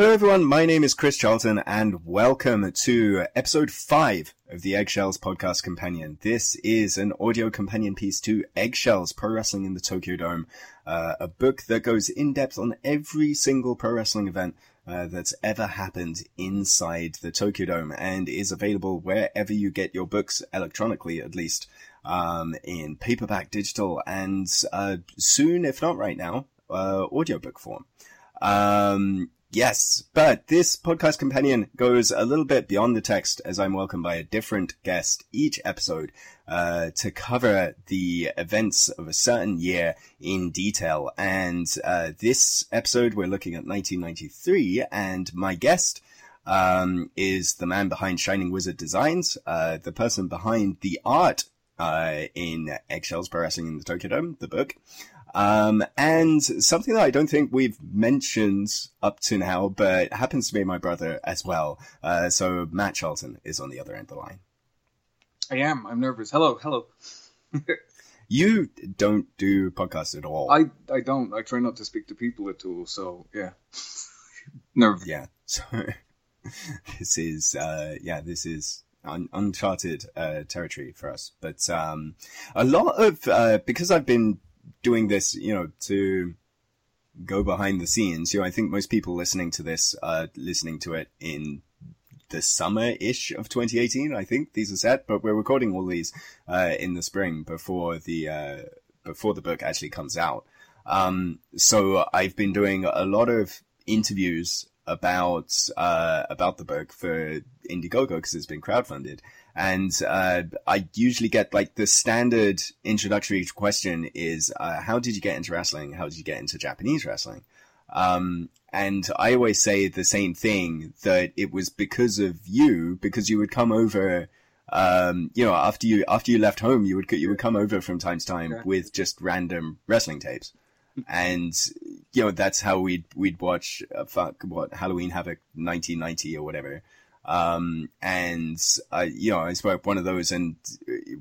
Hello everyone, my name is Chris Charlton and welcome to episode 5 of the Eggshells Podcast Companion. This is an audio companion piece to Eggshells Pro Wrestling in the Tokyo Dome, uh, a book that goes in depth on every single pro wrestling event uh, that's ever happened inside the Tokyo Dome and is available wherever you get your books electronically at least. Um, in paperback, digital, and uh, soon, if not right now, uh, audiobook form. Um, Yes, but this podcast companion goes a little bit beyond the text as I'm welcomed by a different guest each episode uh, to cover the events of a certain year in detail. And uh, this episode, we're looking at 1993, and my guest um, is the man behind Shining Wizard Designs, uh, the person behind the art uh, in Eggshells Pro Wrestling in the Tokyo Dome, the book. Um, and something that I don't think we've mentioned up to now, but happens to be my brother as well. Uh, so Matt Charlton is on the other end of the line. I am. I'm nervous. Hello, hello. you don't do podcasts at all. I I don't. I try not to speak to people at all. So yeah, nervous. Yeah. So this is uh, yeah, this is un- uncharted uh, territory for us. But um, a lot of uh, because I've been doing this, you know, to go behind the scenes. You know, I think most people listening to this are listening to it in the summer-ish of 2018. I think these are set, but we're recording all these uh, in the spring before the uh, before the book actually comes out. Um, so I've been doing a lot of interviews about uh, about the book for Indiegogo because it's been crowdfunded, and uh, I usually get like the standard introductory question is, uh, "How did you get into wrestling? How did you get into Japanese wrestling?" Um, and I always say the same thing that it was because of you, because you would come over. Um, you know, after you after you left home, you would you would come over from time to time yeah. with just random wrestling tapes, and you know that's how we'd we'd watch uh, fuck what Halloween Havoc 1990 or whatever. Um, and I, you know, I spoke one of those, and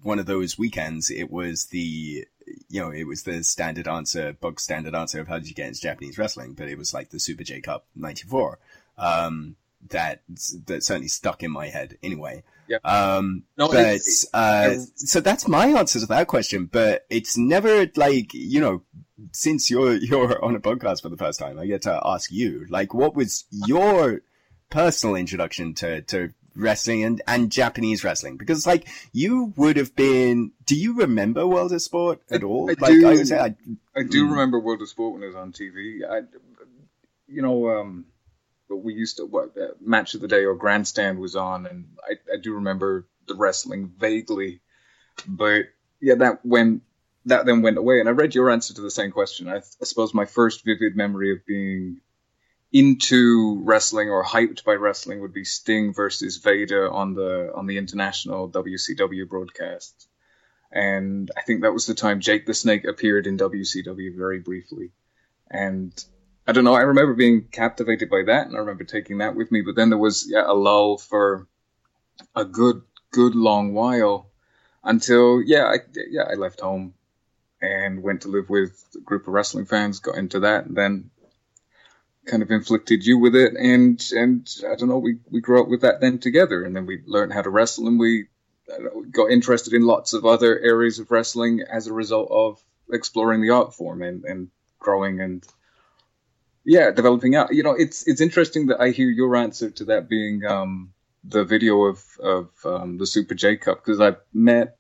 one of those weekends, it was the, you know, it was the standard answer, bug standard answer of how did you get into Japanese wrestling, but it was like the Super J Cup '94. Um, that that certainly stuck in my head anyway. Yep. Um, no, but it's, uh, so that's my answer to that question. But it's never like you know, since you're you're on a podcast for the first time, I get to ask you like, what was your personal introduction to, to wrestling and, and Japanese wrestling? Because like you would have been, do you remember World of Sport at all? I like do, I, would say, I, I do mm. remember World of Sport when it was on TV. I, you know, um, we used to what uh, match of the day or grandstand was on, and I, I do remember the wrestling vaguely, but yeah, that when that then went away. And I read your answer to the same question. I, I suppose my first vivid memory of being into wrestling or hyped by wrestling would be Sting versus Vader on the on the international WCW broadcast. And I think that was the time Jake the Snake appeared in WCW very briefly. And I don't know, I remember being captivated by that and I remember taking that with me, but then there was yeah, a lull for a good good long while until yeah, I yeah, I left home and went to live with a group of wrestling fans, got into that, and then kind of inflicted you with it, and and I don't know, we we grew up with that then together, and then we learned how to wrestle, and we uh, got interested in lots of other areas of wrestling as a result of exploring the art form and and growing and yeah, developing out. You know, it's it's interesting that I hear your answer to that being um, the video of of um, the Super J Cup because I met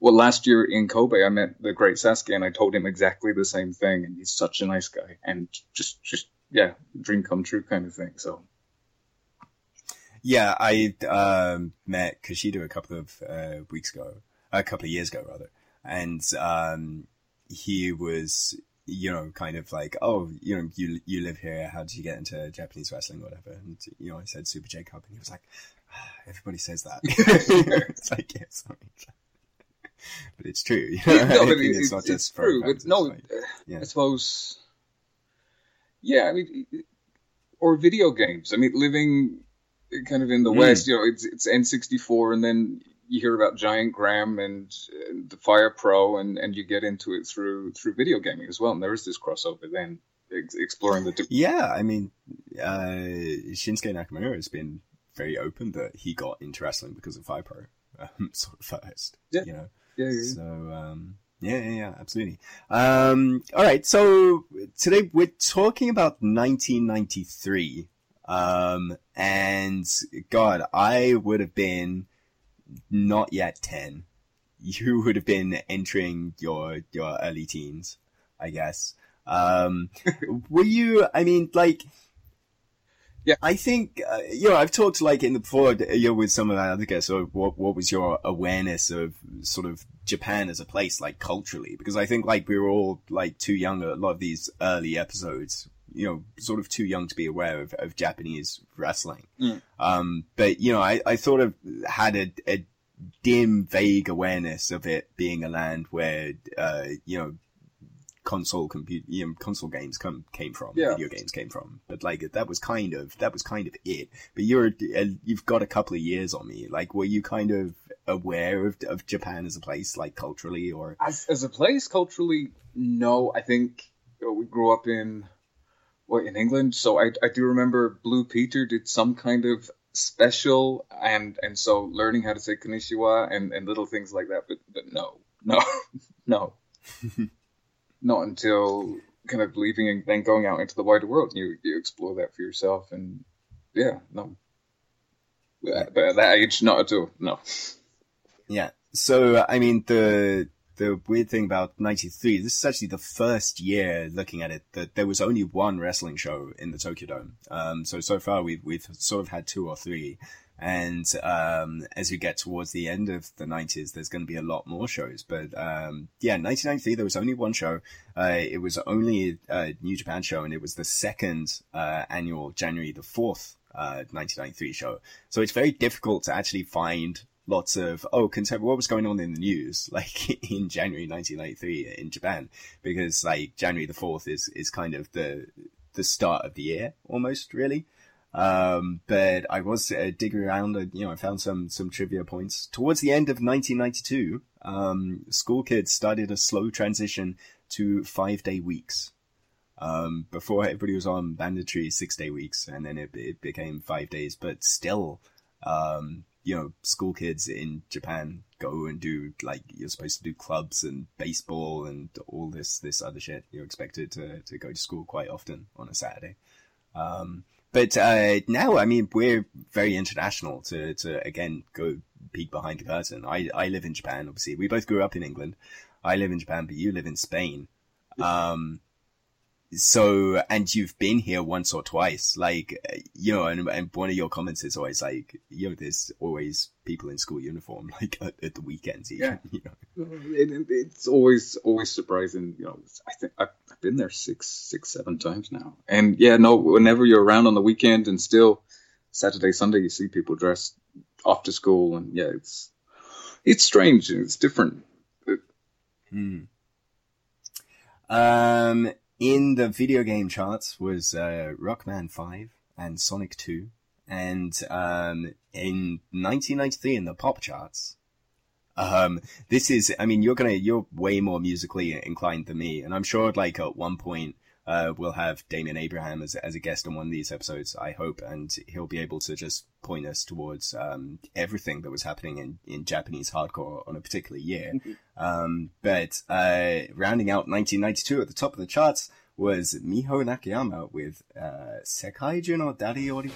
well last year in Kobe I met the great Sasuke and I told him exactly the same thing and he's such a nice guy and just just yeah, dream come true kind of thing. So. Yeah, I um, met Kashido a couple of uh, weeks ago, a couple of years ago rather, and um, he was you know, kind of like, oh, you know, you you live here. How did you get into Japanese wrestling, whatever? And you know, I said Super J Cup, and he was like, ah, everybody says that. it's like, yeah, sorry. But it's true. You know? no, it's, it's, it's true. But no, like, yeah. I suppose. Yeah, I mean, or video games. I mean, living kind of in the mm. West, you know, it's it's N64, and then you hear about Giant Gram and, and, the Fire Pro, and, and you get into it through through video gaming as well. And there is this crossover then, ex- exploring the. yeah, I mean, uh, Shinsuke Nakamura has been very open that he got into wrestling because of Fire Pro, um, sort of first. Yeah. You know. Yeah. yeah, yeah. So. Um, yeah, yeah, yeah, absolutely. Um, all right, so today we're talking about 1993. Um, and God, I would have been not yet 10. You would have been entering your, your early teens, I guess. Um, were you, I mean, like, yeah, I think uh, you know I've talked like in the before you know, with some of our other guests. So what what was your awareness of sort of Japan as a place, like culturally? Because I think like we were all like too young. A lot of these early episodes you know, sort of too young to be aware of, of Japanese wrestling. Mm. Um, but, you know, I, I sort of had a, a dim, vague awareness of it being a land where, uh, you know, console compute, you know, console games come, came from, yeah. video games came from. But like, that was kind of, that was kind of it. But you're, uh, you've got a couple of years on me. Like, were you kind of aware of, of Japan as a place, like culturally or? As, as a place, culturally, no. I think you know, we grew up in, in England. So I, I do remember Blue Peter did some kind of special and and so learning how to say konnichiwa and, and little things like that. But, but no, no, no, not until kind of leaving and then going out into the wider world. You you explore that for yourself and yeah, no. But at that age, not at all. No. Yeah. So I mean the the weird thing about 93, this is actually the first year looking at it that there was only one wrestling show in the Tokyo Dome. Um, so, so far we've, we've sort of had two or three. And, um, as we get towards the end of the 90s, there's going to be a lot more shows. But, um, yeah, 1993, there was only one show. Uh, it was only a New Japan show and it was the second, uh, annual January the 4th, uh, 1993 show. So it's very difficult to actually find lots of oh contemporary what was going on in the news like in January 1993 in Japan? Because like January the 4th is is kind of the the start of the year almost really. Um, but I was uh, digging around and you know I found some some trivia points. Towards the end of 1992 um, school kids started a slow transition to 5 day weeks. Um, before everybody was on mandatory 6 day weeks and then it, it became 5 days but still um, you know, school kids in Japan go and do like you're supposed to do clubs and baseball and all this this other shit. You're expected to to go to school quite often on a Saturday. Um, but uh, now, I mean, we're very international. To to again go peek behind the curtain. I I live in Japan. Obviously, we both grew up in England. I live in Japan, but you live in Spain. Um, so and you've been here once or twice like you know and, and one of your comments is always like you know there's always people in school uniform like at, at the weekends even, yeah you know? it, it's always always surprising you know i think I've, I've been there six six seven times now and yeah no whenever you're around on the weekend and still saturday sunday you see people dressed off to school and yeah it's it's strange and it's different hmm. um in the video game charts was uh, Rockman 5 and Sonic 2. And um, in 1993 in the pop charts, um, this is, I mean, you're gonna, you're way more musically inclined than me. And I'm sure like at one point, uh, we'll have Damian Abraham as, as a guest on one of these episodes, I hope, and he'll be able to just point us towards um, everything that was happening in, in Japanese hardcore on a particular year. Mm-hmm. Um, but uh, rounding out 1992 at the top of the charts was Miho Nakayama with uh, Sekai Ju no Dariyori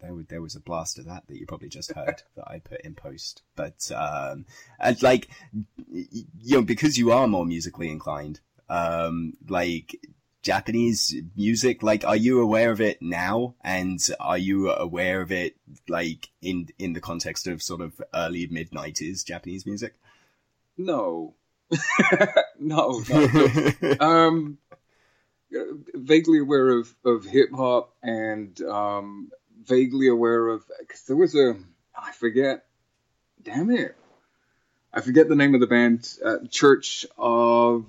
There, there was a blast of that that you probably just heard that I put in post. But um, and like you know, because you are more musically inclined, um, like Japanese music? Like, are you aware of it now? And are you aware of it, like, in, in the context of sort of early mid nineties Japanese music? No. no, no. um, vaguely aware of, of hip hop and, um, vaguely aware of, cause there was a, I forget, damn it. I forget the name of the band, uh, Church of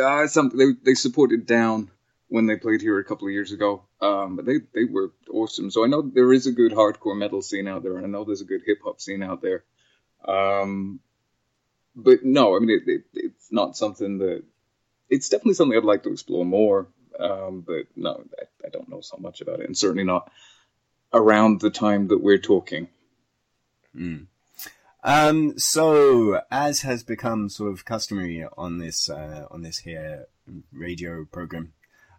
uh, something. They they supported Down when they played here a couple of years ago. Um, but they they were awesome. So I know there is a good hardcore metal scene out there, and I know there's a good hip hop scene out there. Um, but no, I mean it, it, it's not something that it's definitely something I'd like to explore more. Um, but no, I, I don't know so much about it, and certainly not around the time that we're talking. Mm. Um, so as has become sort of customary on this, uh, on this here radio program,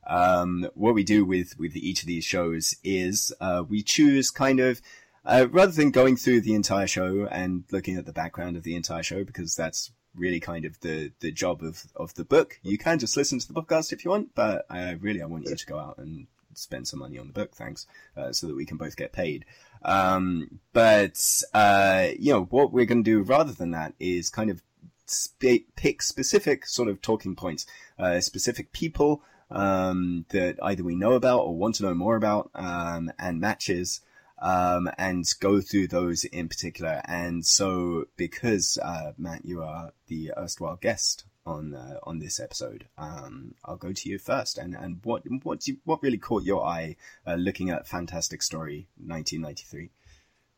um, what we do with, with each of these shows is, uh, we choose kind of, uh, rather than going through the entire show and looking at the background of the entire show, because that's really kind of the, the job of, of the book. You can just listen to the podcast if you want, but I really, I want you to go out and spend some money on the book. Thanks. Uh, so that we can both get paid. Um, but, uh, you know, what we're going to do rather than that is kind of sp- pick specific sort of talking points, uh, specific people, um, that either we know about or want to know more about, um, and matches, um, and go through those in particular. And so, because, uh, Matt, you are the erstwhile guest on uh, on this episode. Um, I'll go to you first, and and what what you, what really caught your eye uh, looking at Fantastic Story 1993?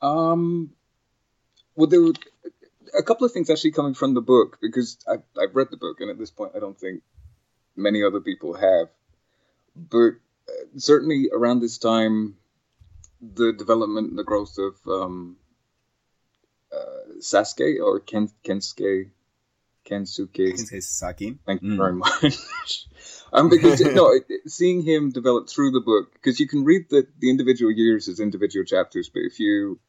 Um, well, there were a couple of things actually coming from the book because I, I've read the book, and at this point, I don't think many other people have. But uh, certainly around this time, the development and the growth of um, uh, Sasuke or Ken, Kensuke Kensuke. Kensuke Sasaki. Thank you mm. very much. um, because no, seeing him develop through the book, because you can read the, the individual years as individual chapters, but if you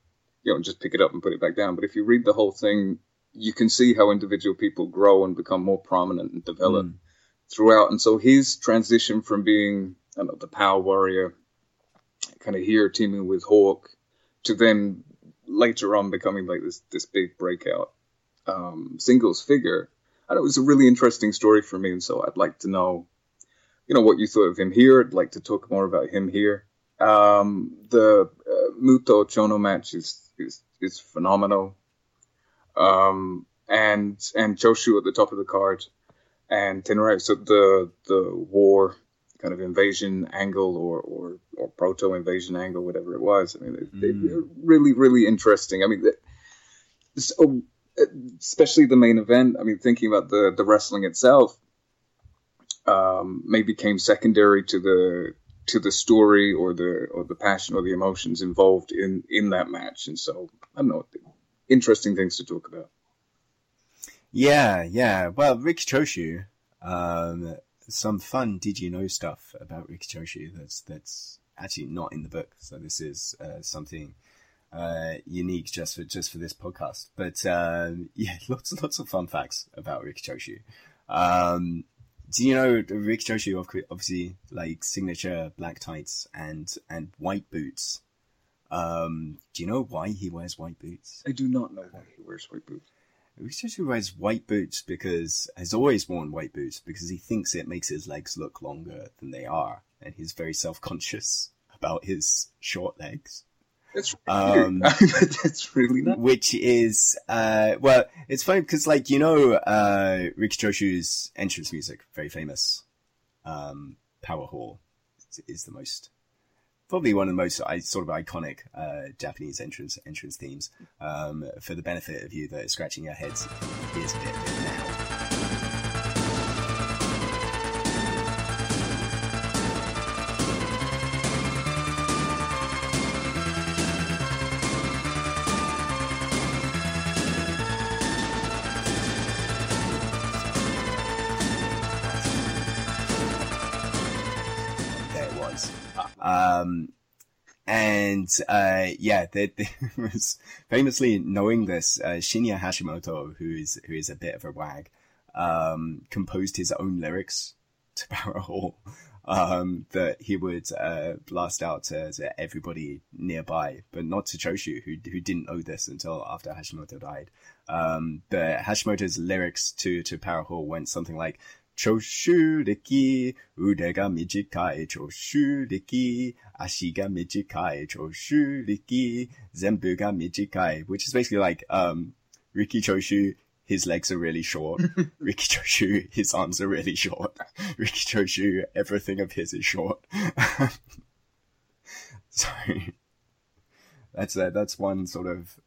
you know just pick it up and put it back down, but if you read the whole thing, you can see how individual people grow and become more prominent and develop mm. throughout. And so his transition from being I know the power warrior, kind of here teaming with Hawk, to then later on becoming like this this big breakout um, singles figure. And it was a really interesting story for me, and so I'd like to know, you know, what you thought of him here. I'd like to talk more about him here. Um, the uh, Muto Chono match is is is phenomenal. Um, and and Choshu at the top of the card, and Tenryu. So the the war kind of invasion angle or or, or proto invasion angle, whatever it was. I mean, they, mm. they're really really interesting. I mean, so especially the main event. I mean, thinking about the the wrestling itself, um, maybe came secondary to the to the story or the or the passion or the emotions involved in in that match. And so I don't know, interesting things to talk about. Yeah, yeah. Well, Riki Choshu, um, some fun did you know stuff about Riki Choshu that's that's actually not in the book. So this is uh, something uh, unique just for just for this podcast. But um, yeah, lots lots of fun facts about Riki Choshu. Um, do you know Riki Choshu obviously like signature black tights and and white boots? Um, do you know why he wears white boots? I do not know why he wears white boots. Riki Choshu wears white boots because has always worn white boots because he thinks it makes his legs look longer than they are, and he's very self conscious about his short legs. That's really um, that's really not. Which is, uh, well, it's funny because, like, you know, uh, Riki Choshu's entrance music, very famous. Um, Power Hall is, is, the most, probably one of the most sort of iconic uh, Japanese entrance entrance themes. Um, for the benefit of you that are scratching your heads, here's a bit now. And uh, yeah, there, there, was famously knowing this uh, Shinya Hashimoto, who is who is a bit of a wag, um, composed his own lyrics to Power Hall um, that he would uh, blast out to, to, everybody nearby, but not to Choshu, who who didn't know this until after Hashimoto died. Um, but Hashimoto's lyrics to to Power Hall went something like. Choshu riki, ude ga mijikai, choshu riki, ashi ga mijikai, choshu riki, zenbu ga mijikai, which is basically like, um, Riki Choshu his legs are really short. Riki Choshu, his arms are really short. Riki Choshu, everything of his is short. Sorry. That's uh, that's one sort of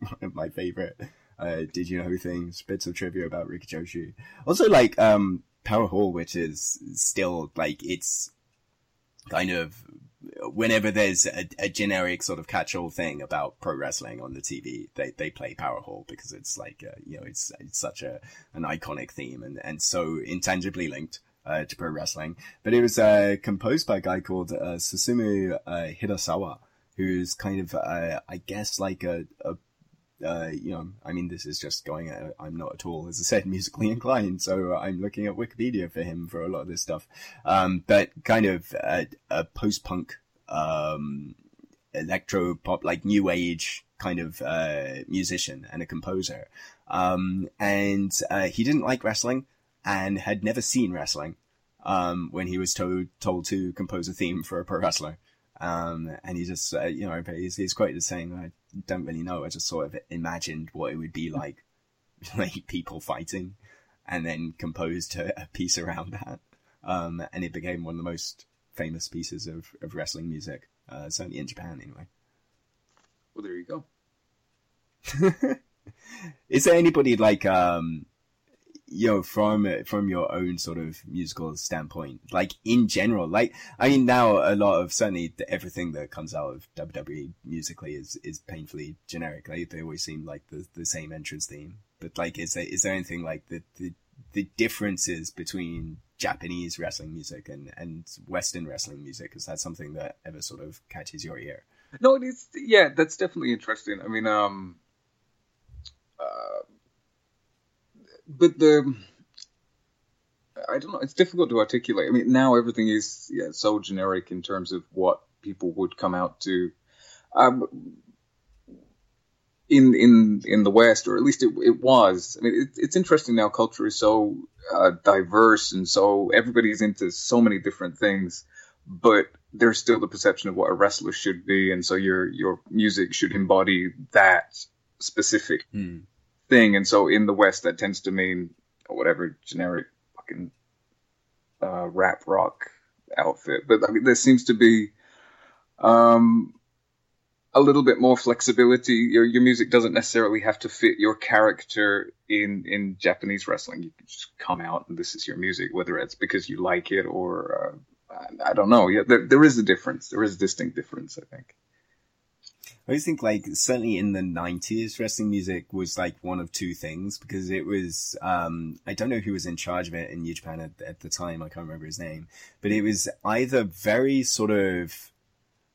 one of my favorite uh, did you know things, bits of trivia about Riki Choshu. Also like um Power Hall, which is still like it's kind of whenever there's a, a, generic sort of catch-all thing about pro wrestling on the TV, they, they play Power Hall because it's like, uh, you know, it's, it's such a, an iconic theme and, and so intangibly linked. Uh, to pro wrestling, but it was uh, composed by a guy called uh, Susumu uh, Hirasawa, who's kind of, uh, I guess, like a, a uh, you know, I mean, this is just going. Uh, I'm not at all, as I said, musically inclined, so I'm looking at Wikipedia for him for a lot of this stuff. Um, but kind of a, a post-punk, um, electro pop, like new age kind of uh, musician and a composer. Um, and uh, he didn't like wrestling and had never seen wrestling um, when he was told told to compose a theme for a pro wrestler. Um, and he just, uh, you know, he's, he's quoted as saying, don't really know. I just sort of imagined what it would be like, like people fighting and then composed a, a piece around that. Um, and it became one of the most famous pieces of, of wrestling music, uh, certainly in Japan anyway. Well, there you go. Is there anybody like, um, know, from from your own sort of musical standpoint, like in general, like I mean, now a lot of certainly everything that comes out of WWE musically is is painfully generic. Like they always seem like the the same entrance theme. But like, is there is there anything like the the the differences between Japanese wrestling music and and Western wrestling music? Is that something that ever sort of catches your ear? No, it's yeah, that's definitely interesting. I mean, um, uh, but the I don't know. It's difficult to articulate. I mean, now everything is yeah, so generic in terms of what people would come out to. Um, in in in the West, or at least it, it was. I mean, it, it's interesting now. Culture is so uh, diverse, and so everybody's into so many different things. But there's still the perception of what a wrestler should be, and so your your music should embody that specific mm thing. And so in the West, that tends to mean whatever generic fucking uh, rap rock outfit. But I mean, there seems to be um, a little bit more flexibility. Your your music doesn't necessarily have to fit your character in in Japanese wrestling. You can just come out and this is your music, whether it's because you like it or uh, I, don't know. Yeah, there, there is a difference. There is a distinct difference, I think. I always think like certainly in the nineties, wrestling music was like one of two things because it was um, I don't know who was in charge of it in New Japan at, at, the time. I can't remember his name, but it was either very sort of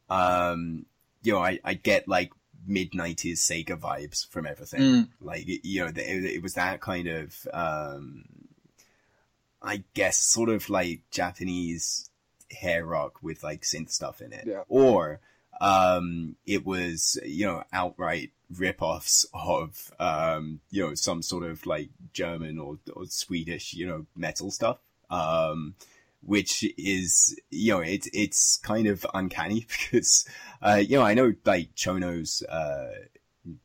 um, you know I, I get like mid nineties Sega vibes from everything. Mm. Like you know it, it, was that kind of um, I guess sort of like Japanese hair rock with like synth stuff in it, yeah. or um, it was, you know, outright rip-offs of, um, you know, some sort of like German or, or Swedish, you know, metal stuff. Um, which is, you know, it's, it's kind of uncanny because, uh, you know, I know like Chono's, uh,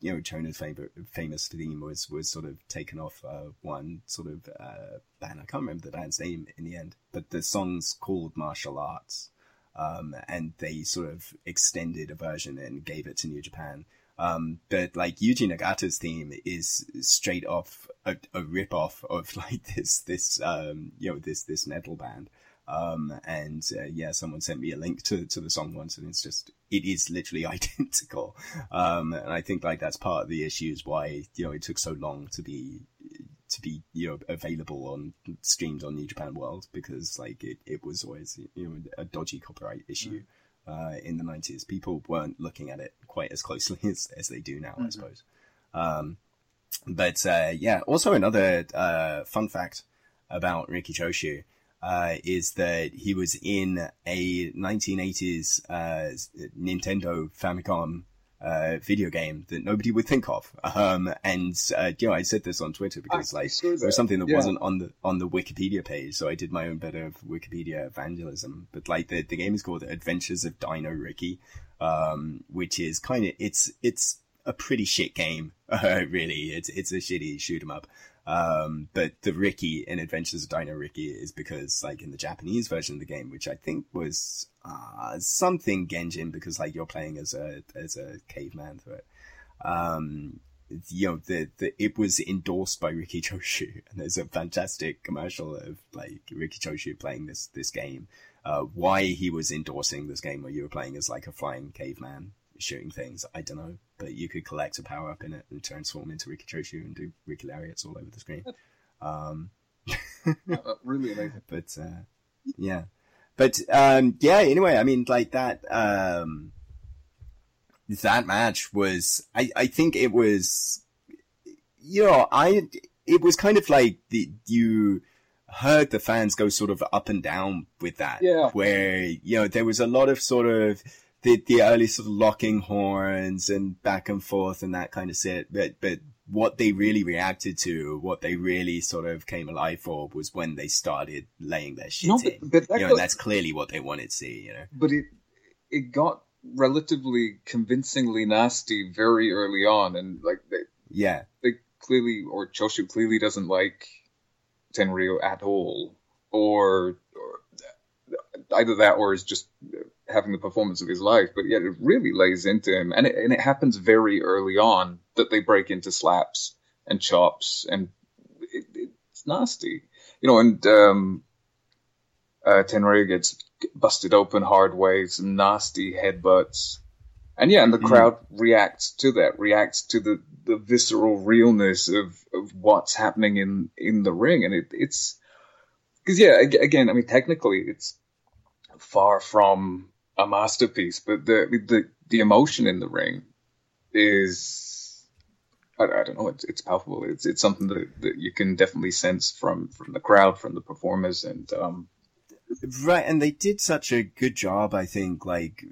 you know, Chono's famous theme was, was sort of taken off, uh, one sort of, uh, band. I can't remember the band's name in the end, but the song's called Martial Arts. Um, and they sort of extended a version and gave it to New Japan. Um, but like Yuji Nagata's theme is straight off a, a rip off of like this, this, um, you know, this, this metal band. Um, and, uh, yeah, someone sent me a link to, to the song once and it's just, it is literally identical. Um, and I think like that's part of the issues why, you know, it took so long to be, to be you know available on streamed on New Japan World because like it, it was always you know a dodgy copyright issue mm. uh, in the nineties. People weren't looking at it quite as closely as, as they do now, mm-hmm. I suppose. Um, but uh, yeah, also another uh, fun fact about Riki Choshu uh, is that he was in a 1980s uh, Nintendo Famicom uh, video game that nobody would think of. Um, and uh, you know, I said this on Twitter because like it was something that yeah. wasn't on the on the Wikipedia page, so I did my own bit of Wikipedia evangelism. But like the the game is called Adventures of Dino Riki, um, which is kind of it's it's a pretty shit game. Uh, really, it's it's a shitty shoot 'em up. Um, but the Riki in Adventures of Dino Riki is because, like, in the Japanese version of the game, which I think was uh, something Genjin, because like you're playing as a as a caveman through it. Um, you know, the, the it was endorsed by Riki Choshu, and there's a fantastic commercial of like Riki Choshu playing this this game. Uh, why he was endorsing this game where you were playing as like a flying caveman shooting things. I don't know, but you could collect a power up in it and transform into Riki Choshu and do Riki Lariats all over the screen. Um, really amazing. But uh, yeah, but um, yeah. Anyway, I mean, like that. Um, that match was. I I think it was. You know, I it was kind of like the you heard the fans go sort of up and down with that. Yeah. Where, you know, there was a lot of sort of the the early sort of locking horns and back and forth and that kind of shit. But but what they really reacted to, what they really sort of came alive for, was when they started laying their shit no, but, in. But that you know, that's clearly what they wanted to see. You know, but it it got relatively convincingly nasty very early on, and like they, yeah, they clearly or Choshu clearly doesn't like Tenryu at all, or, or either that or is just having the performance of his life, but yet it really lays into him, and it, and it happens very early on that they break into slaps and chops, and it, it's nasty, you know. And um, uh, Tenryu gets busted open hard ways, nasty headbutts, and yeah, and the mm. crowd reacts to that, reacts to the the visceral realness of of what's happening in in the ring, and it, it's because yeah, again, I mean, technically, it's far from a masterpiece, but the the the emotion in the ring is I, I don't know it's it's palpable. It's it's something that, that you can definitely sense from from the crowd, from the performers, and um, right. And they did such a good job, I think, like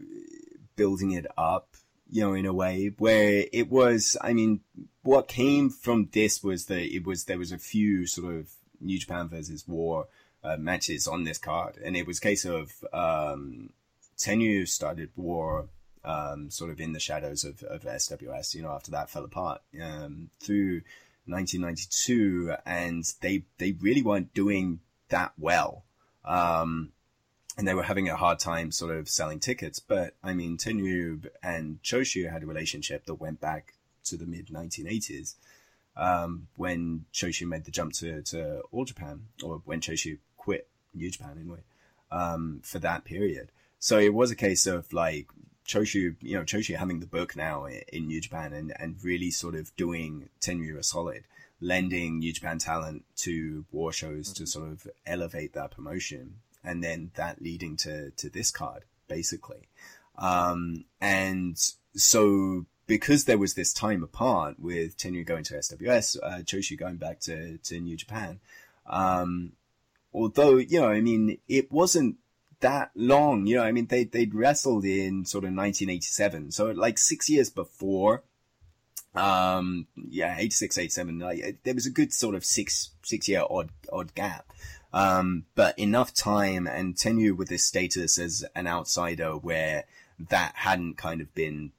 building it up, you know, in a way where it was. I mean, what came from this was that it was there was a few sort of New Japan versus War. Uh, matches on this card, and it was a case of um, Tenryu started war um, sort of in the shadows of, of SWS, you know, after that fell apart um, through 1992, and they they really weren't doing that well. Um, and they were having a hard time sort of selling tickets. But I mean, Tenryu and Choshu had a relationship that went back to the mid 1980s um, when Choshu made the jump to, to All Japan, or when Choshu quit New Japan anyway, um, for that period. So it was a case of like Choshu, you know, Choshu having the book now in New Japan and, and really sort of doing Tenryu a solid, lending New Japan talent to war shows mm-hmm. to sort of elevate that promotion. And then that leading to, to this card, basically. Um, and so because there was this time apart with Tenryu going to SWS, uh, Choshu going back to, to New Japan, um, although, you know, I mean, it wasn't that long. You know, I mean, they they'd wrestled in sort of 1987, so like six years before. Um, yeah, 86, 87. Like, there was a good sort of six six year odd odd gap. Um, but enough time and tenure with this status as an outsider where that hadn't kind of been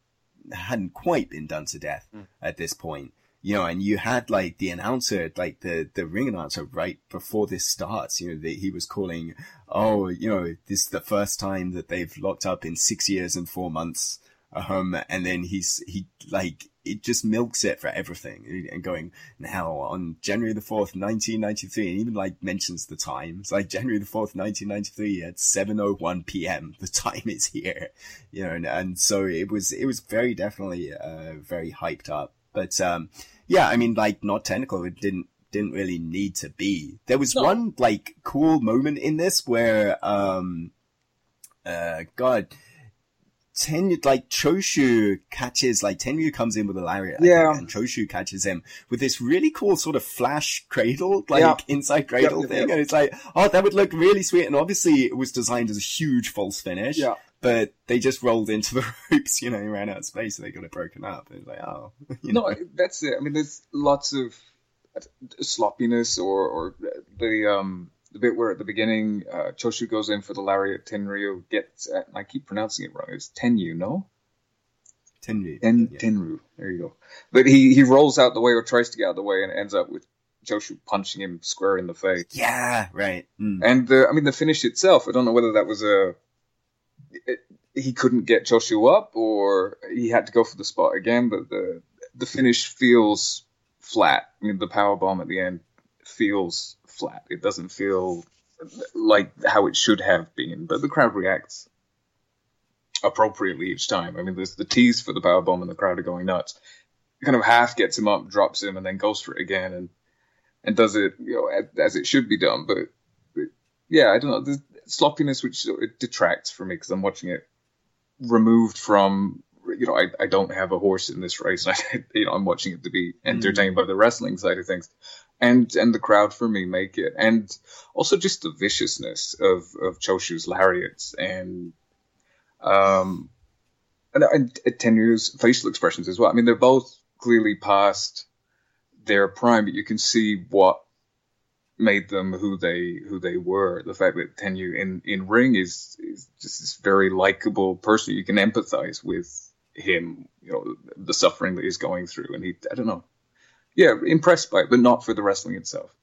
hadn't quite been done to death mm. at this point you know, and you had like the announcer, like the, the ring announcer right before this starts, you know, the, he was calling, oh, you know, this is the first time that they've locked up in six years and four months. Um, and then he's, he like, it just milks it for everything and going now on January the 4th, 1993, and even like mentions the time. It's like January the 4th, 1993 at 7.01 PM. The time is here, you know, and, and so it was, it was very definitely, uh, very hyped up. But um, yeah, I mean, like not technical. It didn't didn't really need to be. There was no. one like cool moment in this where um, uh, God, Tenyu, like Choshu catches, like Tenyu comes in with a lariat, Yeah. think, and Choshu catches him with this really cool sort of flash cradle, like Yeah. inside cradle Yep, thing, yep. and it's like, oh, that would look really sweet. And obviously, it was designed as a huge false finish. Yeah. But they just rolled into the ropes, you know, and ran out of space, and they got it broken up. It's like, oh, you know. No, that's it. I mean, there's lots of sloppiness, or or the um the bit where at the beginning uh, Choshu goes in for the lariat, Tenryu gets. Uh, I keep pronouncing it wrong. It's Tenyu, no? Tenryu. Ten yeah. Tenru. There you go. But he he rolls out the way or tries to get out the way and ends up with Choshu punching him square in the face. Yeah, right. Mm. And the, I mean, the finish itself, I don't know whether that was a. It, he couldn't get Choshu up, or he had to go for the spot again. But the the finish feels flat. I mean, the power bomb at the end feels flat. It doesn't feel like how it should have been. But the crowd reacts appropriately each time. I mean, there's the tease for the power bomb, and the crowd are going nuts. Kind of half gets him up, drops him, and then goes for it again, and and does it you know as, as it should be done. But, but yeah, I don't know. There's sloppiness which detracts from me because I'm watching it removed from you know I, I don't have a horse in this race. I, you know I'm watching it to be entertained by the wrestling side of things, and and the crowd for me make it, and also just the viciousness of of Choshu's lariats and um and, and Tenu's facial expressions as well. I mean they're both clearly past their prime, but you can see what made them who they who they were. The fact that Tenyu in in ring is is just this very likable person. You can empathize with him. You know the suffering that he's going through, and he I don't know. Yeah, impressed by it, but not for the wrestling itself.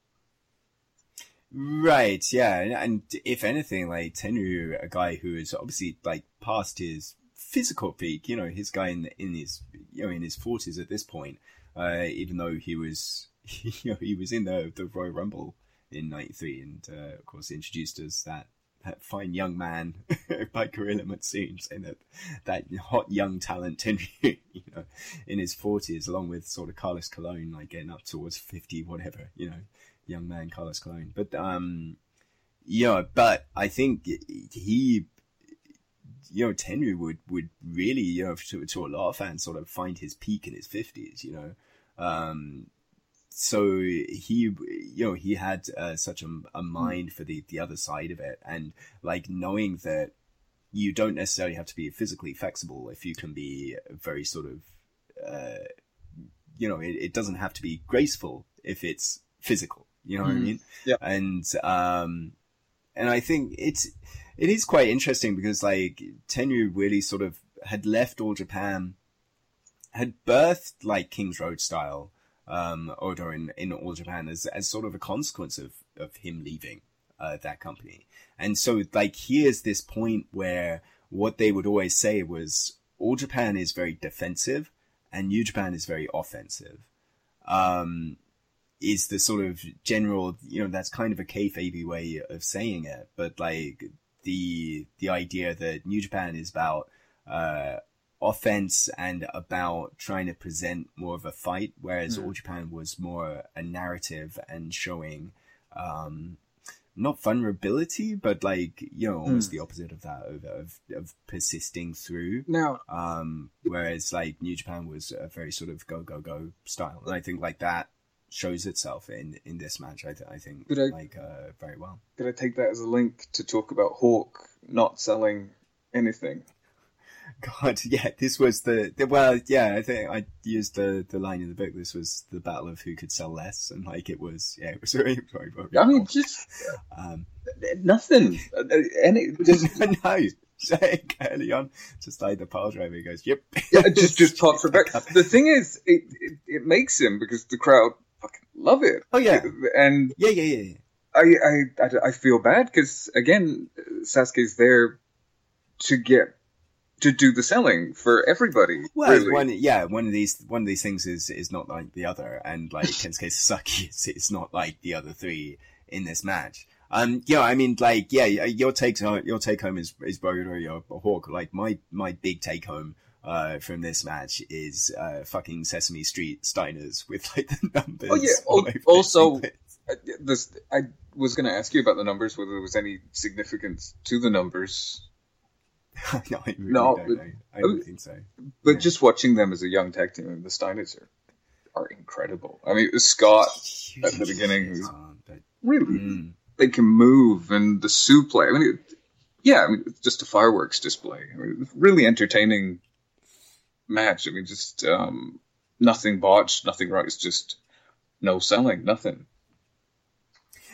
Right, yeah, and, if anything, like Tenryu, a guy who is obviously like past his physical peak, you know, his guy in in his you know in his forties at this point, uh, even though he was you know he was in the the Royal Rumble in '93, and uh, of course introduced us that that fine young man by Gorilla Monsoon, saying that that hot young talent Tenryu, you know, in his forties, along with sort of Carlos Colon, like getting up towards fifty, whatever, you know young man Carlos Colon. But um, yeah, but I think he, you know, Tenryu would would really, you know, to, to a lot of fans, sort of find his peak in his fifties. You know, um, so he, you know, he had uh, such a, a mind for the the other side of it, and like knowing that you don't necessarily have to be physically flexible if you can be very sort of. Uh, you know, it, it doesn't have to be graceful if it's physical. You know what I Mhm. mean? Yeah. And um, and I think it's it is quite interesting because like Tenyu really sort of had left All Japan, had birthed like King's Road style um, in, in All Japan as as sort of a consequence of of him leaving uh, that company. And so like here's this point where what they would always say was All Japan is very defensive and New Japan is very offensive. Um, is the sort of general, you know, that's kind of a kayfabe way of saying it, but like the the idea that New Japan is about uh, offense and about trying to present more of a fight, whereas All Japan was more a narrative and showing um, not vulnerability, but like you know, almost the opposite of that of of, of persisting through. Now, Um, whereas like New Japan was a very sort of go go go style, and I think like that shows itself in in this match. I, th- I think I- like uh, very well. did I take that as a link to talk about Hawk not selling anything? God, yeah, this was the, the well, yeah. I think I used the the line in the book. This was the battle of who could sell less, and like it was, yeah, it was very, very, very I mean, just um, nothing. Any just no, saying early on, just like the pile driver goes, "Yep." yeah, just just talk for. The thing is, it, it it makes him because the crowd fucking love it. Oh yeah, and yeah, yeah, yeah. yeah. I I I, I feel bad because again, Sasuke's there to get to do the selling for everybody. Well, really. one, yeah, one of these, one of these things is is not like the other, and like Kensuke Sasaki is, it's not like the other three in this match. Um, yeah, I mean, like, yeah, your take, your take home is is Boruto, your Hawk. Like my my big take home. Uh, from this match is uh, fucking Sesame Street Steiners with like the numbers. Oh, yeah. also- I, this I was going to ask you about the numbers, whether there was any significance to the numbers. no, I really No, don't but- know. I don't think so. But Yeah. just watching them as a young tag team, I mean, the Steiners are are incredible. I mean, Scott at the beginning really mm, they can move and the suplex. I mean, it, yeah, I mean, it's just a fireworks display. I mean, it's really entertaining match. I mean, just um, nothing botched, nothing right. It's just no selling, nothing.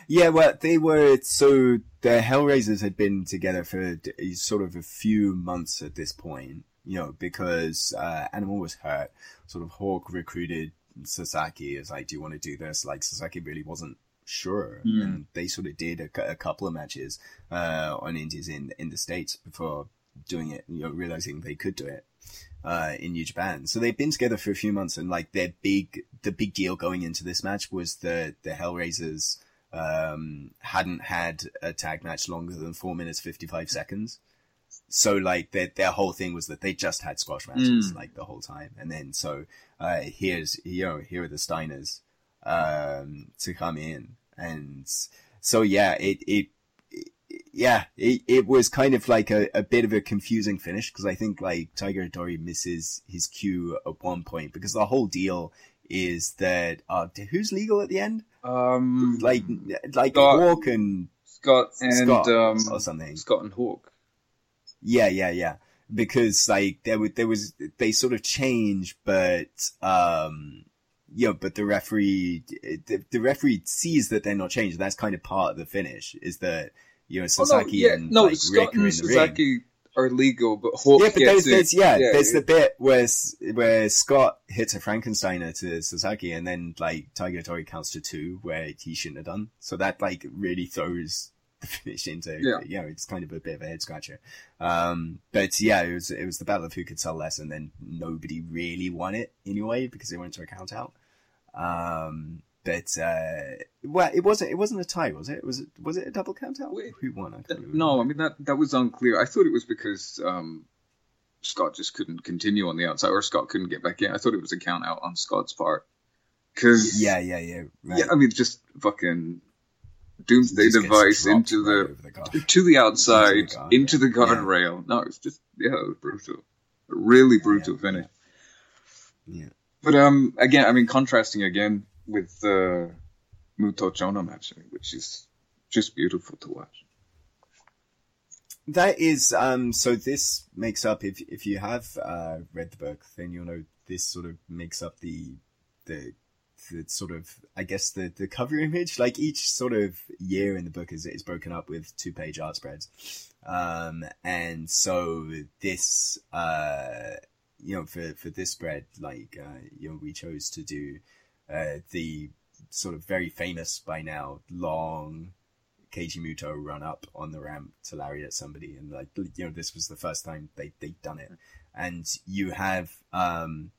Yeah, well, they were so the Hellraisers had been together for sort of a few months at this point, you know, because uh, Animal was hurt. Sort of Hawk recruited Sasaki as like, "Do you want to do this?" Like Sasaki really wasn't sure, Mm. and they sort of did a, a couple of matches uh, on indies in in the states before doing it, you know, realizing they could do it uh, in New Japan. So they've been together for a few months, and like their big, the big deal going into this match was the the Hellraisers um, hadn't had a tag match longer than four minutes fifty five seconds. So like their their whole thing was that they just had squash matches Mm. like the whole time, and then so uh, here's you know here are the Steiners um, to come in, and so yeah, it it. it yeah, it, it was kind of like a, a bit of a confusing finish because I think like Tiger Hattori misses his cue at one point because the whole deal is that uh, who's legal at the end? Um, Like like Scott- Walk and Scott and Scott um, or something. Scott and Hawk. Yeah, yeah, yeah. Because like there was there was they sort of change, but um, yeah, but the referee the, the referee sees that they're not changed. That's kind of part of the finish. Is that you know Oh, no, Sasaki yeah, and no, like Scott Rick and the ring. Are legal, but Hawk Yeah, but gets there's, there's yeah, there's yeah. the bit where where Scott hits a Frankensteiner to Sasaki, and then like Tiger Hattori counts to two, where he shouldn't have done. So that like really throws the finish into Yeah. you know it's kind of a bit of a head scratcher. Um, but yeah, it was it was the battle of who could sell less, and then nobody really won it anyway because they went to a count out. Um, but uh, well, it wasn't it wasn't a tie, was it? Was it was it a double count out? Wait, Who won? I can't Th- No, I mean that that was unclear. I thought it was because um, Scott just couldn't continue on the outside, or Scott couldn't get back in. I thought it was a count out on Scott's part. Because Yeah, yeah, yeah. Right. yeah, I mean just fucking doomsday Just device into right the over the to the outside Into the guard, into the yeah. guardrail. No, it's just yeah, it was brutal, a really brutal yeah, finish. Yeah. But um, again, I mean, contrasting again with the Muto Chono match, which is just beautiful to watch. That is um so this makes up if if you have uh read the book then you'll know this sort of makes up the the the sort of I guess the the cover image like each sort of year in the book is is broken up with two page art spreads um and so this uh you know for for this spread like uh you know we chose to do uh the sort of very famous by now long Keiji Muto run up on the ramp to lariat somebody, and like you know, this was the first time they they'd done it, and you have um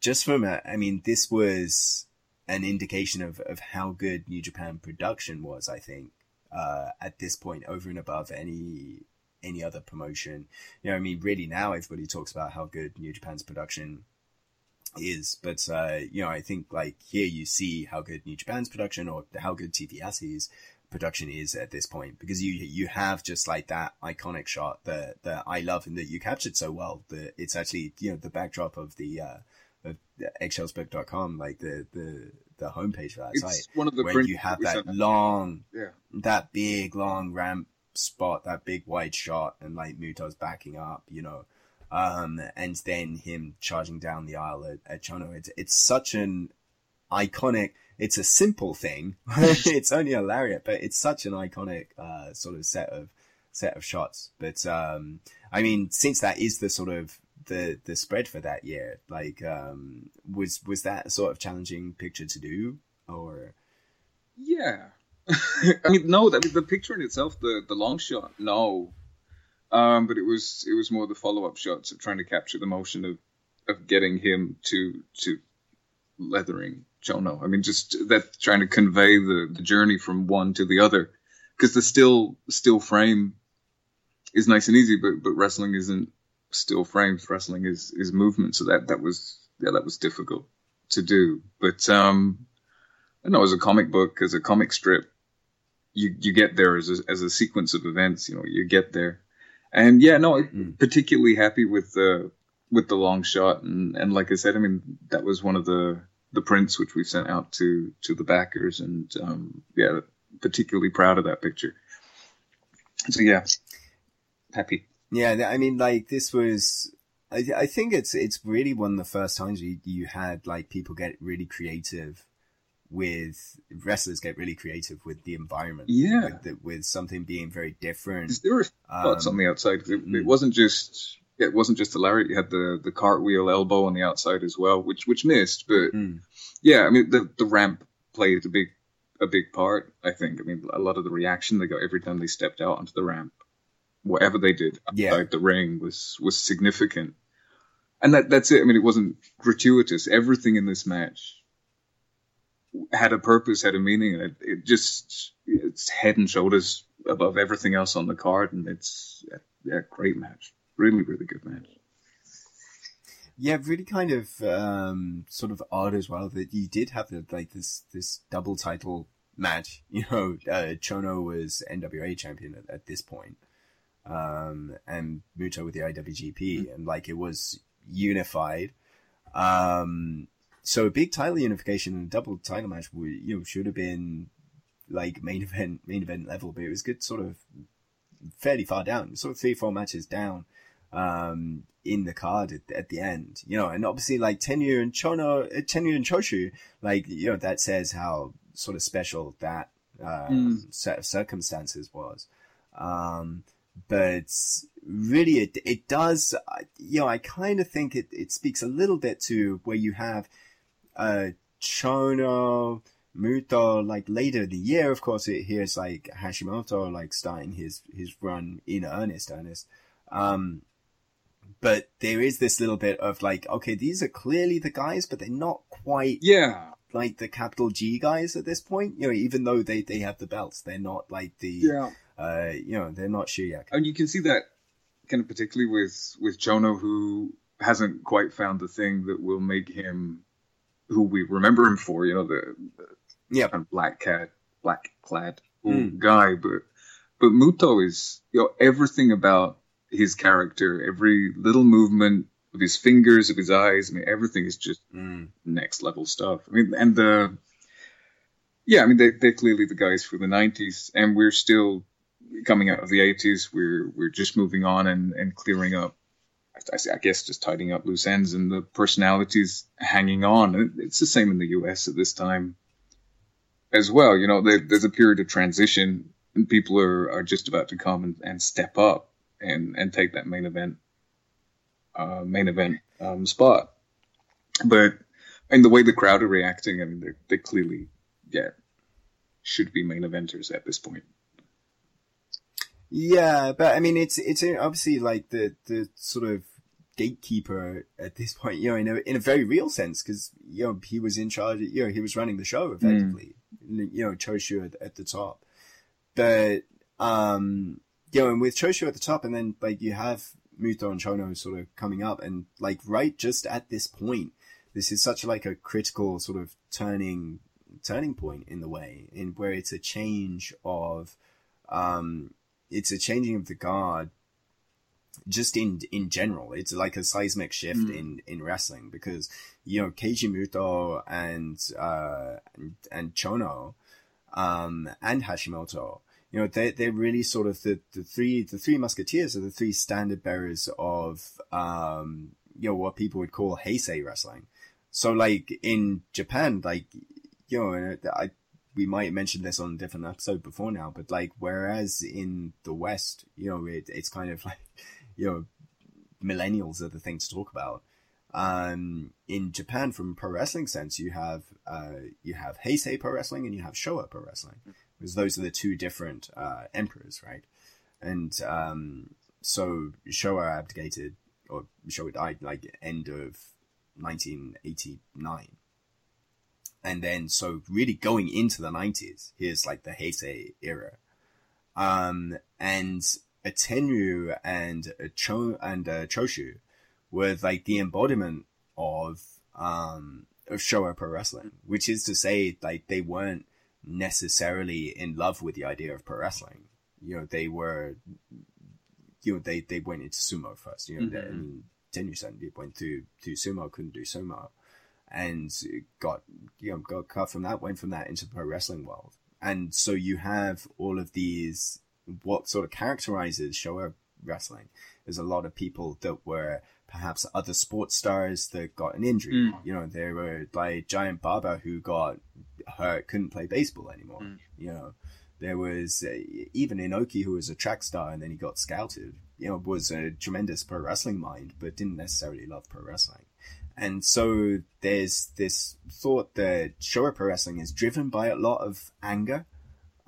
just from a, I mean, this was an indication of of how good New Japan production was. I think uh at this point, over and above any any other promotion. You know, I mean, really now everybody talks about how good New Japan's production is, but uh, you know, I think like here you see how good New Japan's production or how good TVS's production is at this point because you you have just like that iconic shot that that I love and that you captured so well that it's actually you know the backdrop of the uh of eggshellsbook.com like the the the homepage for that It's site one of the where you have that long Yeah. that big long ramp spot, that big wide shot, and like Muto's backing up, you know, um, and then him charging down the aisle at, at Chono. It's it's such an iconic. It's a simple thing. it's only a lariat, but it's such an iconic uh, sort of set of set of shots. But um, I mean, since that is the sort of the the spread for that year, like, um, was was that a sort of challenging picture to do, or Yeah. I mean, no, mean, the picture in itself, the, the long shot, no. Um, but it was it was more the follow up shots of trying to capture the motion of, of getting him to to leathering Chono. I mean, just that trying to convey the, the journey from one to the other, because the still still frame is nice and easy, but but wrestling isn't still frames. Wrestling is is movement, so that that was yeah that was difficult to do. But um, I know as a comic book, as a comic strip, you you get there as a, as a sequence of events. You know, you get there, And yeah, no, mm. particularly happy with the with the long shot, and and like I said, I mean that was one of the the prints which we sent out to to the backers, and um, yeah, particularly proud of that picture. So yeah, happy. Yeah, I mean, like this was. I, I think it's it's really one of the first times you you had like people get really creative with wrestlers get really creative with the environment. Yeah, with, the, with something being very different. There were spots um, on the outside. It, it, wasn't just it wasn't just the lariat. You had the the cartwheel elbow on the outside as well, which which missed. But mm. yeah, I mean the the ramp played a big a big part. I think. I mean a lot of the reaction they got every time they stepped out onto the ramp, whatever they did outside yeah. the ring was was significant. And that that's it. I mean, it wasn't gratuitous. Everything in this match had a purpose, had a meaning, and it, it just it's head and shoulders above everything else on the card, and it's a great match, really, really good match. Yeah, really kind of um, sort of odd as well that you did have the, like this this double title match. You know, uh, Chono was NWA champion at, at this point, um, and Muto with the IWGP, mm-hmm. and like it was unified. Um, so a big title unification and a double title match would, you know, should have been like main event, main event level, but it was good sort of fairly far down, sort of three, four matches down, um, in the card at, at the end, you know, and obviously like Tenryu and Chono, uh, Tenryu and Choshu, like, you know, that says how sort of special that, um, mm. set of circumstances was. Um, but really it, it does, you know, I kind of think it, it speaks a little bit to where you have, uh, Chono, Muto, like later in the year, of course, it, here's like Hashimoto, like starting his, his run in earnest, earnest. Um, but there is this little bit of like, okay, these are clearly the guys, but they're not quite, yeah, like the capital G guys at this point. You know, even though they, they have the belts, they're not like the, yeah, uh, you know, they're not Shuyak. And you can see that kind of particularly with, with Chono, who hasn't quite found the thing that will make him who we remember him for, you know, the, the yeah, kind of black cat, black clad mm. guy, but but Muto is you know everything about his character, every little movement of his fingers, of his eyes, I mean everything is just mm. next level stuff. I mean, and the yeah, I mean they they're clearly the guys for the '90s, and we're still coming out of the '80s. We're we're just moving on and and clearing up I guess just tidying up loose ends and the personalities hanging on. It's the same in the US at this time as well. You know, there's a period of transition and people are, are just about to come and, and step up and, and take that main event, uh, main event, um, spot. But, and the way the crowd are reacting, I mean, they're, they clearly, yeah, should be main eventers at this point. Yeah, but I mean, it's it's obviously like the the sort of gatekeeper at this point, you know, in a in a very real sense, because you know he was in charge, you know, he was running the show effectively, mm. you know, Choshu at, at, the top, but um, you know, and with Choshu at the top, and then like you have Muto and Chono sort of coming up, and like right just at this point, this is such like a critical sort of turning turning point in the way in where it's a change of um it's a changing of the guard just in in general it's like a seismic shift mm. in in wrestling because you know keiji muto and uh and, and chono um and hashimoto you know they they're really sort of the the three the three musketeers are the three standard bearers of um you know what people would call heisei wrestling so like in japan like you know i we might mention this on a different episode before now, but like, whereas in the West, you know, it, it's kind of like, you know, millennials are the thing to talk about. Um, in Japan, from pro wrestling sense, you have, uh, you have Heisei pro wrestling and you have Showa pro wrestling, because those are the two different, uh, emperors, right? And, um, so Showa abdicated, or Showa died like end of 1989 and then so really going into the 90s, here's like the Heisei era. Um, and Tenryu and a Cho and a Choshu were like the embodiment of um of Showa pro wrestling, which is to say, like they weren't necessarily in love with the idea of pro wrestling. You know, they were you know, they, they went into sumo first, you know, Mhm. I mean, Tenryu-san went to, to sumo, couldn't do sumo and got, you know, got cut from that, went from that into pro wrestling world. And so you have all of these, what sort of characterizes Showa wrestling. is a lot of people that were perhaps other sports stars that got an injury. Mm. You know, there were like Giant Baba who got hurt, couldn't play baseball anymore. Mm. You know, there was uh, even Inoki who was a track star and then he got scouted. You know, was a tremendous pro wrestling mind, but didn't necessarily love pro wrestling. And so there's this thought that Showa pro wrestling is driven by a lot of anger,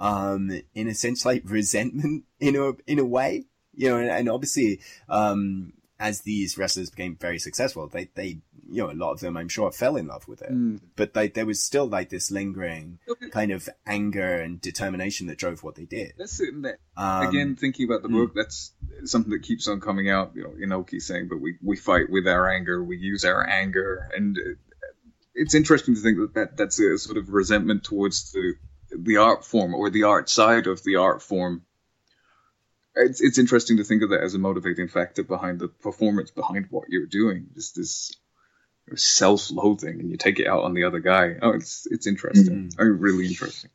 um, in a sense like resentment in a in a way, you know, and, and obviously, um, as these wrestlers became very successful, they they you know a lot of them I'm sure fell in love with it, Mm. but like there was still like this lingering kind of anger and determination that drove what they did. That's it. that- Um, Again, thinking about the mm. book, that's something that keeps on coming out. You know, Inoki saying, "But we we fight with our anger, we use our anger," and uh, it's interesting to think that, that that's a sort of resentment towards the the art form or the art side of the art form. It's it's interesting to think of that as a motivating factor behind the performance, behind what you're doing. Just this self-loathing, and you take it out on the other guy. Oh, it's it's interesting. Oh, really interesting.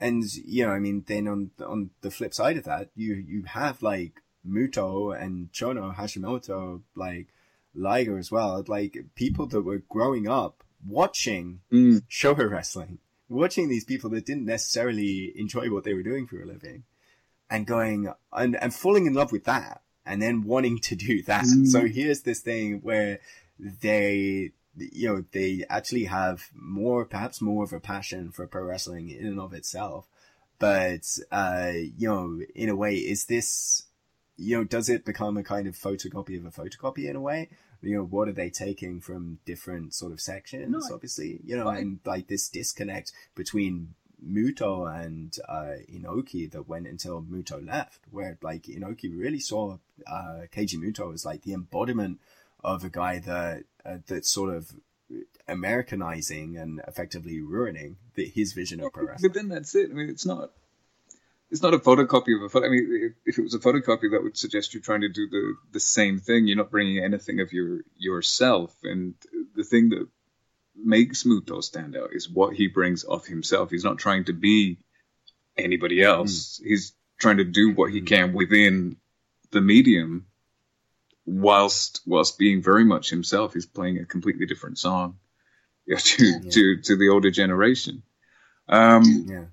and you know, I mean, then on on the flip side of that, you you have like Muto and Chono Hashimoto, like Liger as well, like people that were growing up watching Mm. Showa wrestling, watching these people that didn't necessarily enjoy what they were doing for a living, and going and and falling in love with that, and then wanting to do that. Mm. So here's this thing where they you know they actually have more perhaps more of a passion for pro wrestling in and of itself but uh you know in a way is this you know does it become a kind of photocopy of a photocopy in a way you know what are they taking from different sort of sections No, obviously you know I- and like this disconnect between Muto and uh, Inoki that went until Muto left, where like Inoki really saw uh, Keiji Muto as like the embodiment of a guy that uh, that's sort of Americanizing and effectively ruining the, his vision of pro wrestling. But then that's it. I mean, it's not. It's not a photocopy of a photo. I mean, if, if it was a photocopy, that would suggest you're trying to do the the same thing. You're not bringing anything of your yourself. And the thing that makes Muto stand out is what he brings of himself. He's not trying to be anybody else. He's trying to do what he Mm. can within the medium, whilst whilst being very much himself. He's playing a completely different song to Yeah. to to the older generation. Um, Yeah,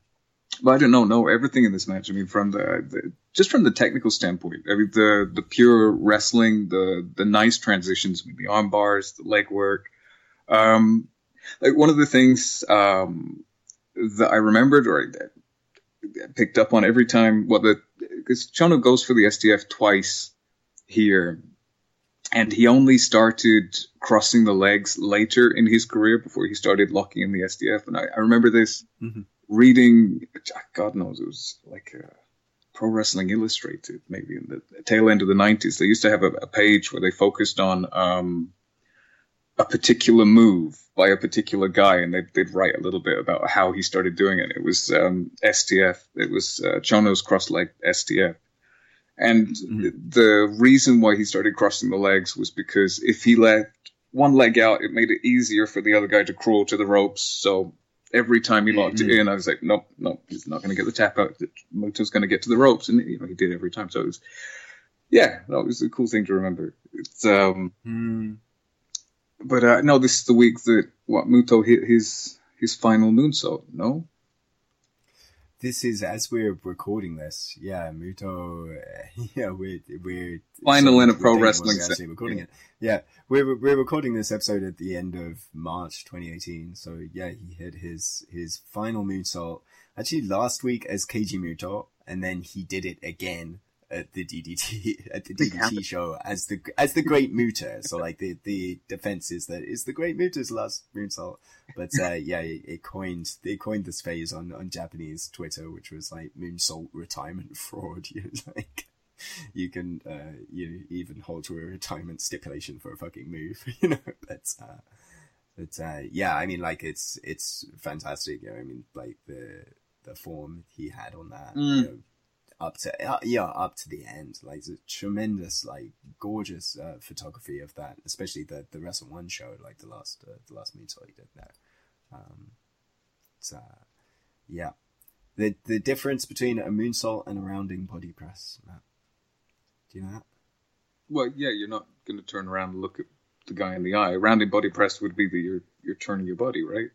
but I don't know. No, everything in this match. I mean, from the, the just from the technical standpoint, I mean, the the pure wrestling, the the nice transitions the arm bars, the leg work. Um, like one of the things um, that I remembered or I, I picked up on every time, well, the because Chono goes for the STF twice here, and he only started crossing the legs later in his career before he started locking in the STF. And I, I remember this Mhm. Reading, God knows, it was like uh, Pro Wrestling Illustrated, maybe in the tail end of the 90s. They used to have a, a page where they focused on um, a particular move by a particular guy, and they'd, they'd write a little bit about how he started doing it. It was um, STF, it was uh, Chono's cross leg STF. And Mhm. the reason why he started crossing the legs was because if he left one leg out, it made it easier for the other guy to crawl to the ropes. So every time he locked Mhm. it in, I was like, nope, nope, he's not going to get the tap out. Muto's going to get to the ropes, and you know he did every time. So it was, yeah, that was a cool thing to remember. It's um, Hmm. but uh, no, this is the week that what Muto hit his his final moonsault. No, This is as we're recording this. Yeah, Muto. Uh, yeah, we're we're Final in a pro wrestling actually recording it. Yeah, we're we're recording this episode at the end of March 2018. So yeah, he hit his his final moonsault actually last week as Keiji Muto, and then he did it again at the DDT at the DDT show as the as the Great Muta. So like the the defense is that it's the Great Muta's last moonsault. But uh, yeah, it, it coined they coined this phase on on Japanese Twitter, which was like moonsault retirement fraud. You know, like you can uh, you even hold to a retirement stipulation for a fucking move. You know, but uh, but uh, yeah, I mean, like it's it's fantastic. You know, I mean, like the the form he had on that. Mm. You know, up to uh, yeah up to the end. Like it's a tremendous, like gorgeous uh, photography of that, especially the the Wrestle One show, like the last uh, the last moonsault he did there. Um, uh, yeah, the the difference between a moonsault and a rounding body press, Matt. Do you know that? Well, yeah, you're not going to turn around and look at the guy in the eye. Rounding body press would be that you're you're turning your body, right?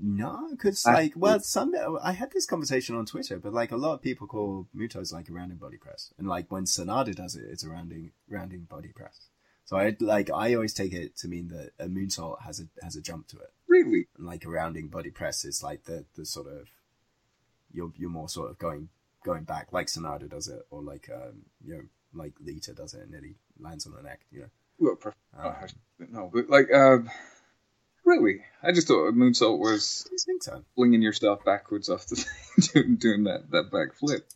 No, because like, well, some I had this conversation on Twitter, but like a lot of people call Muto's like a rounding body press, and like when Sanada does it, it's a rounding rounding body press. So I like I always take it to mean that a moonsault has a has a jump to it. Really? And like a rounding body press is like the the sort of you're you're more sort of going going back like Sanada does it, or like um you know like Lita does it and nearly lands on the neck. You know. Well, um, no, but like. Uh Really? I just thought a moonsault was I think so. flinging yourself backwards off the thing, doing, that that back flip.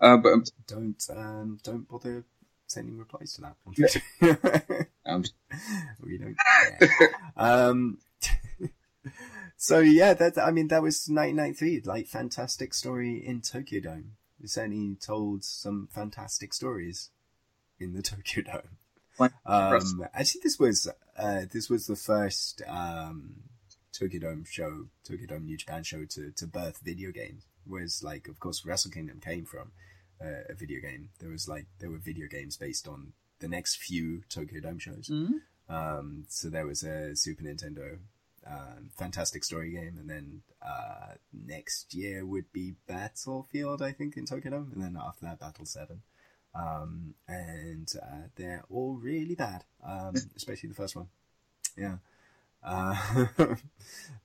Uh, but um, don't um, don't bother sending replies to that. um, we don't. um, so yeah, that I mean that was 1993. Like fantastic story in Tokyo Dome. We certainly told some fantastic stories in the Tokyo Dome. Um, actually, this was uh, this was the first um, Tokyo Dome show, Tokyo Dome New Japan show to, to birth video games. Whereas, like, of course, Wrestle Kingdom came from uh, a video game. There was like there were video games based on the next few Tokyo Dome shows. Mm-hmm. Um, so there was a Super Nintendo um, fantastic story game, and then uh, next year would be Battlefield, I think, in Tokyo Dome, and then after that, Battle Seven. Um, and uh, they're all really bad, um, especially the first one. Yeah. Uh,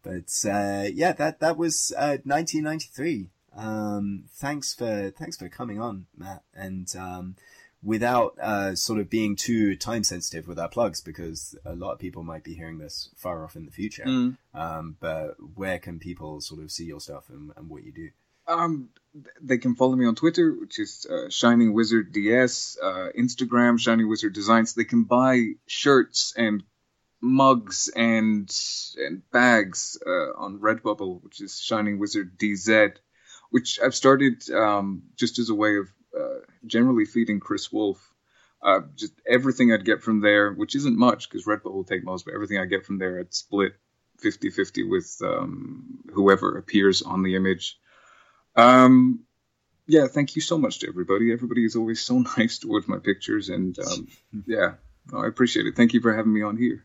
but uh, yeah, that that was 1993. Uh, um, thanks for thanks for coming on, Matt. And um, without uh, sort of being too time sensitive with our plugs, because a lot of people might be hearing this far off in the future. Mm. Um, but where can people sort of see your stuff and, and what you do? Um, they can follow me on Twitter, which is uh, Shining Wizard DS, uh, Instagram Shining Wizard Designs. They can buy shirts and mugs and and bags uh, on Redbubble, which is Shining Wizard DZ, which I've started um, just as a way of uh, generally feeding Chris Wolf. Uh, just everything I'd get from there, which isn't much because Redbubble will take most, but everything I get from there, I'd split 50-50 with um, whoever appears on the image. Um, yeah, thank you so much to everybody. Everybody is always so nice towards my pictures, and um, yeah, no, I appreciate it. Thank you for having me on here.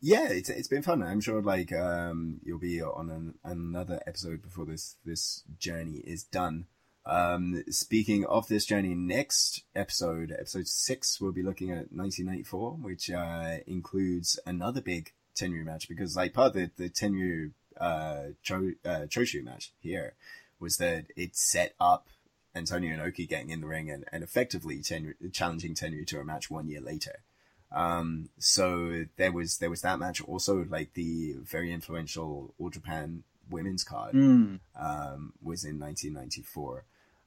Yeah, it's it's been fun. I'm sure like um, you'll be on an, another episode before this this journey is done. Um, speaking of this journey, next episode, episode six, we'll be looking at 1994, which uh, includes another big Tenryu match because like part of the, the Tenryu uh, Cho, uh, Choshu match here was that it set up Antonio Inoki getting in the ring and, and effectively Tenryu, challenging Tenryu to a match one year later. Um, so there was there was that match. Also, like the very influential All Japan women's card mm. um, was in 1994.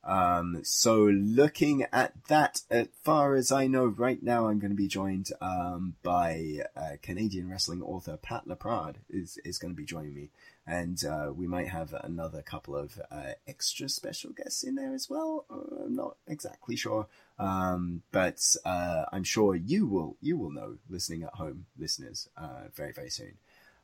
Um, so looking at that, as far as I know right now, I'm going to be joined um, by uh, Canadian wrestling author Pat Laprade is is going to be joining me, and uh, we might have another couple of uh, extra special guests in there as well. Uh, I'm not exactly sure, um, but uh, I'm sure you will you will know listening at home, listeners, uh, very very soon.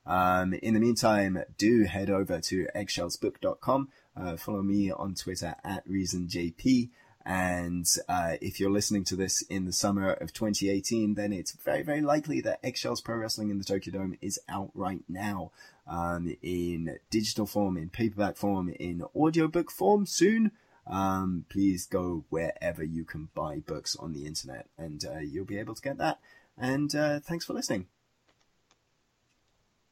Um, in the meantime, do head over to eggshellsbook.com. Uh, follow me on Twitter at ReasonJP. And uh, if you're listening to this in the summer of 2018, then it's very, very likely that Eggshells Pro Wrestling in the Tokyo Dome is out right now um, in digital form, in paperback form, in audiobook form soon. Um, please go wherever you can buy books on the internet and uh, you'll be able to get that. And uh, thanks for listening.